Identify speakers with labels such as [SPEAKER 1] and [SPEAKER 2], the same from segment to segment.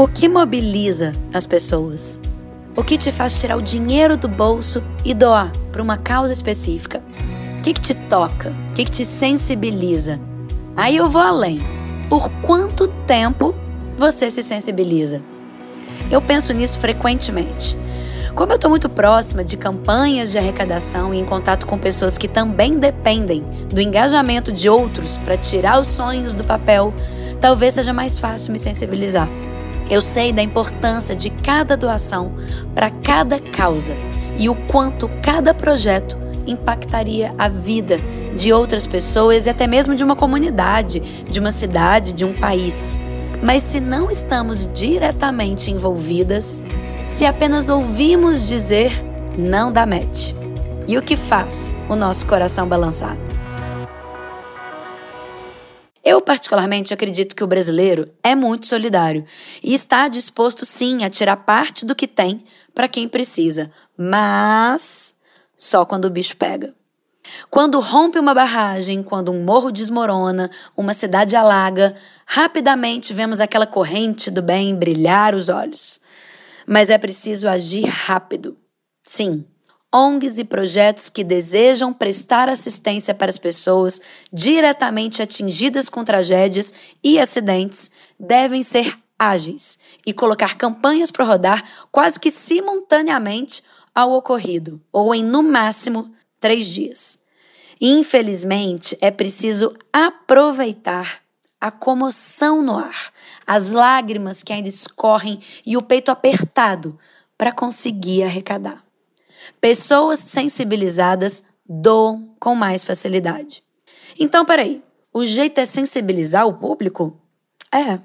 [SPEAKER 1] O que mobiliza as pessoas? O que te faz tirar o dinheiro do bolso e doar para uma causa específica? O que, que te toca? O que, que te sensibiliza? Aí eu vou além. Por quanto tempo você se sensibiliza? Eu penso nisso frequentemente. Como eu estou muito próxima de campanhas de arrecadação e em contato com pessoas que também dependem do engajamento de outros para tirar os sonhos do papel, talvez seja mais fácil me sensibilizar. Eu sei da importância de cada doação para cada causa e o quanto cada projeto impactaria a vida de outras pessoas e até mesmo de uma comunidade, de uma cidade, de um país. Mas se não estamos diretamente envolvidas, se apenas ouvimos dizer, não dá match. E o que faz o nosso coração balançar? Eu, particularmente, acredito que o brasileiro é muito solidário e está disposto, sim, a tirar parte do que tem para quem precisa, mas só quando o bicho pega. Quando rompe uma barragem, quando um morro desmorona, uma cidade alaga, rapidamente vemos aquela corrente do bem brilhar os olhos. Mas é preciso agir rápido. Sim, ONGs e projetos que desejam prestar assistência para as pessoas diretamente atingidas com tragédias e acidentes devem ser ágeis e colocar campanhas para rodar quase que simultaneamente ao ocorrido, ou em no máximo três dias. Infelizmente, é preciso aproveitar a comoção no ar, as lágrimas que ainda escorrem e o peito apertado para conseguir arrecadar. Pessoas sensibilizadas doam com mais facilidade. Então, peraí, o jeito é sensibilizar o público? É.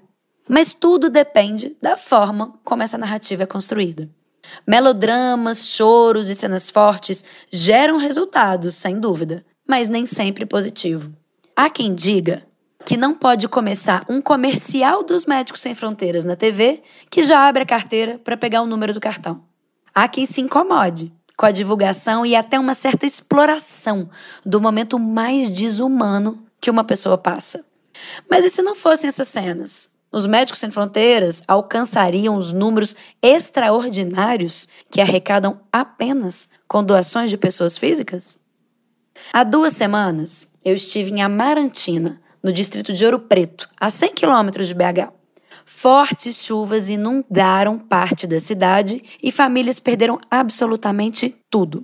[SPEAKER 1] Mas tudo depende da forma como essa narrativa é construída. Melodramas, choros e cenas fortes geram resultados, sem dúvida, mas nem sempre positivo. Há quem diga que não pode começar um comercial dos Médicos Sem Fronteiras na TV que já abre a carteira para pegar o número do cartão. Há quem se incomode com a divulgação e até uma certa exploração do momento mais desumano que uma pessoa passa. Mas e se não fossem essas cenas? Os Médicos Sem Fronteiras alcançariam os números extraordinários que arrecadam apenas com doações de pessoas físicas? Há duas semanas, eu estive em Amarantina, no distrito de Ouro Preto, a 100 quilômetros de BH. Fortes chuvas inundaram parte da cidade e famílias perderam absolutamente tudo.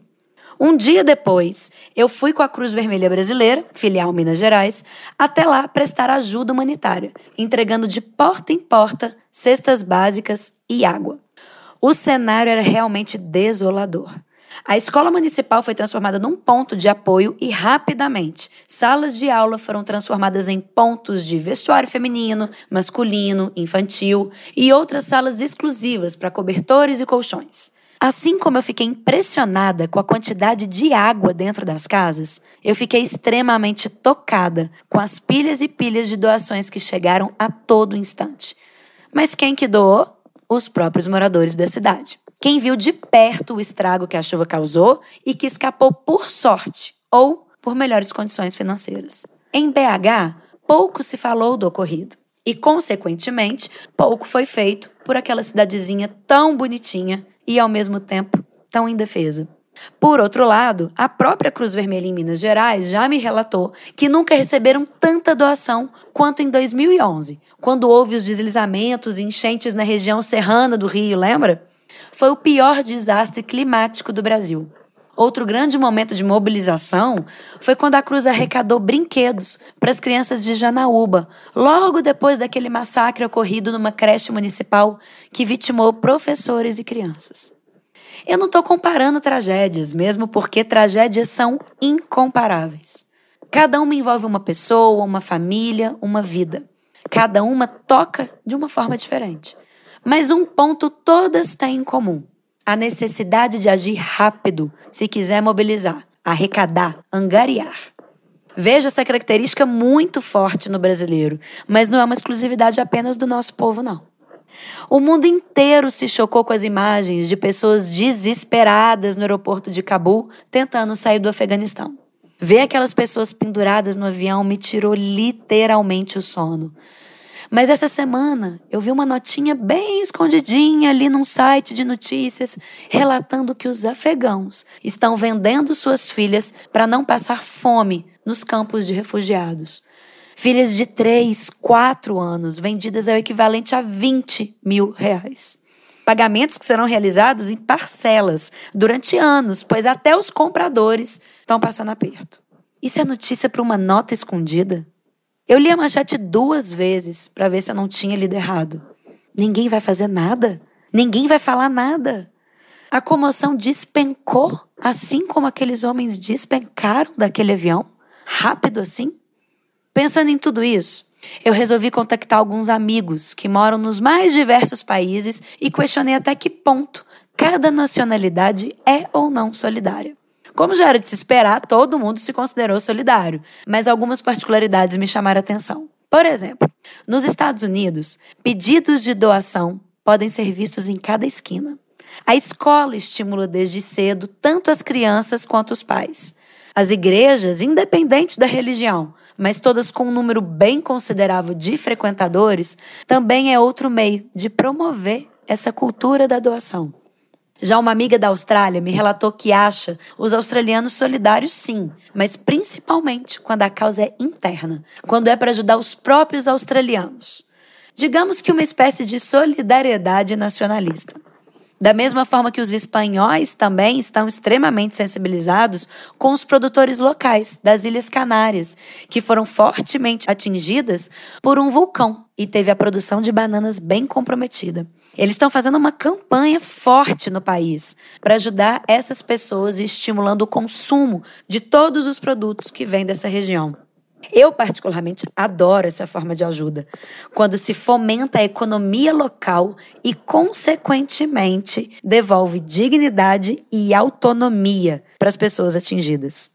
[SPEAKER 1] Um dia depois, eu fui com a Cruz Vermelha Brasileira, filial Minas Gerais, até lá prestar ajuda humanitária, entregando de porta em porta cestas básicas e água. O cenário era realmente desolador. A escola municipal foi transformada num ponto de apoio e rapidamente salas de aula foram transformadas em pontos de vestuário feminino, masculino, infantil e outras salas exclusivas para cobertores e colchões. Assim como eu fiquei impressionada com a quantidade de água dentro das casas, eu fiquei extremamente tocada com as pilhas e pilhas de doações que chegaram a todo instante. Mas quem que doou? Os próprios moradores da cidade quem viu de perto o estrago que a chuva causou e que escapou por sorte ou por melhores condições financeiras. Em BH, pouco se falou do ocorrido e, consequentemente, pouco foi feito por aquela cidadezinha tão bonitinha e, ao mesmo tempo, tão indefesa. Por outro lado, a própria Cruz Vermelha em Minas Gerais já me relatou que nunca receberam tanta doação quanto em 2011, quando houve os deslizamentos e enchentes na região serrana do Rio, lembra? Foi o pior desastre climático do Brasil. Outro grande momento de mobilização foi quando a Cruz arrecadou brinquedos para as crianças de Janaúba, logo depois daquele massacre ocorrido numa creche municipal que vitimou professores e crianças. Eu não estou comparando tragédias, mesmo porque tragédias são incomparáveis. Cada uma envolve uma pessoa, uma família, uma vida. Cada uma toca de uma forma diferente. Mas um ponto todas têm em comum: a necessidade de agir rápido se quiser mobilizar, arrecadar, angariar. Veja essa característica muito forte no brasileiro, mas não é uma exclusividade apenas do nosso povo, não. O mundo inteiro se chocou com as imagens de pessoas desesperadas no aeroporto de Cabul tentando sair do Afeganistão. Ver aquelas pessoas penduradas no avião me tirou literalmente o sono. Mas essa semana eu vi uma notinha bem escondidinha ali num site de notícias relatando que os afegãos estão vendendo suas filhas para não passar fome nos campos de refugiados. Filhas de 3, 4 anos, vendidas ao equivalente a 20 mil reais. Pagamentos que serão realizados em parcelas durante anos, pois até os compradores estão passando aperto. Isso é notícia para uma nota escondida? Eu li a manchete duas vezes para ver se eu não tinha lido errado. Ninguém vai fazer nada? Ninguém vai falar nada? A comoção despencou, assim como aqueles homens despencaram daquele avião? Rápido assim? Pensando em tudo isso, eu resolvi contactar alguns amigos que moram nos mais diversos países e questionei até que ponto cada nacionalidade é ou não solidária. Como já era de se esperar, todo mundo se considerou solidário, mas algumas particularidades me chamaram a atenção. Por exemplo, nos Estados Unidos, pedidos de doação podem ser vistos em cada esquina. A escola estimula desde cedo tanto as crianças quanto os pais. As igrejas, independente da religião, mas todas com um número bem considerável de frequentadores, também é outro meio de promover essa cultura da doação. Já uma amiga da Austrália me relatou que acha os australianos solidários sim, mas principalmente quando a causa é interna, quando é para ajudar os próprios australianos. Digamos que uma espécie de solidariedade nacionalista. Da mesma forma que os espanhóis também estão extremamente sensibilizados com os produtores locais das Ilhas Canárias, que foram fortemente atingidas por um vulcão e teve a produção de bananas bem comprometida. Eles estão fazendo uma campanha forte no país para ajudar essas pessoas e estimulando o consumo de todos os produtos que vêm dessa região. Eu, particularmente, adoro essa forma de ajuda, quando se fomenta a economia local e, consequentemente, devolve dignidade e autonomia para as pessoas atingidas.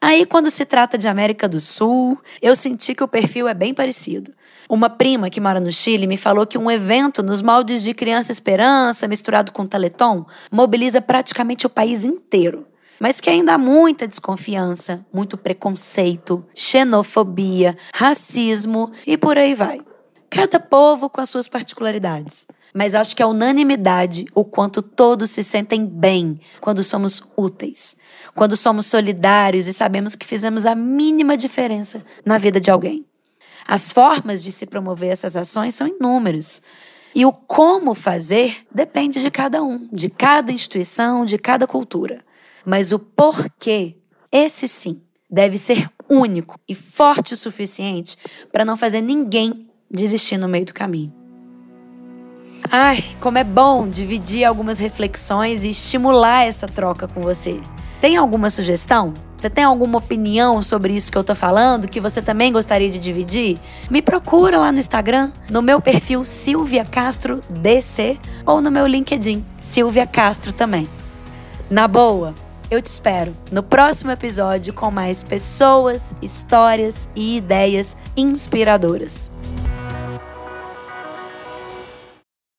[SPEAKER 1] Aí, quando se trata de América do Sul, eu senti que o perfil é bem parecido. Uma prima que mora no Chile me falou que um evento nos moldes de Criança Esperança, misturado com Teleton, mobiliza praticamente o país inteiro mas que ainda há muita desconfiança, muito preconceito, xenofobia, racismo e por aí vai. Cada povo com as suas particularidades. Mas acho que é unanimidade o quanto todos se sentem bem quando somos úteis, quando somos solidários e sabemos que fizemos a mínima diferença na vida de alguém. As formas de se promover essas ações são inúmeras. E o como fazer depende de cada um, de cada instituição, de cada cultura. Mas o porquê, esse sim, deve ser único e forte o suficiente para não fazer ninguém desistir no meio do caminho. Ai, como é bom dividir algumas reflexões e estimular essa troca com você. Tem alguma sugestão? Você tem alguma opinião sobre isso que eu tô falando que você também gostaria de dividir? Me procura lá no Instagram, no meu perfil Silvia Castro DC ou no meu LinkedIn, Silvia Castro também. Na boa, eu te espero no próximo episódio com mais pessoas, histórias e ideias inspiradoras.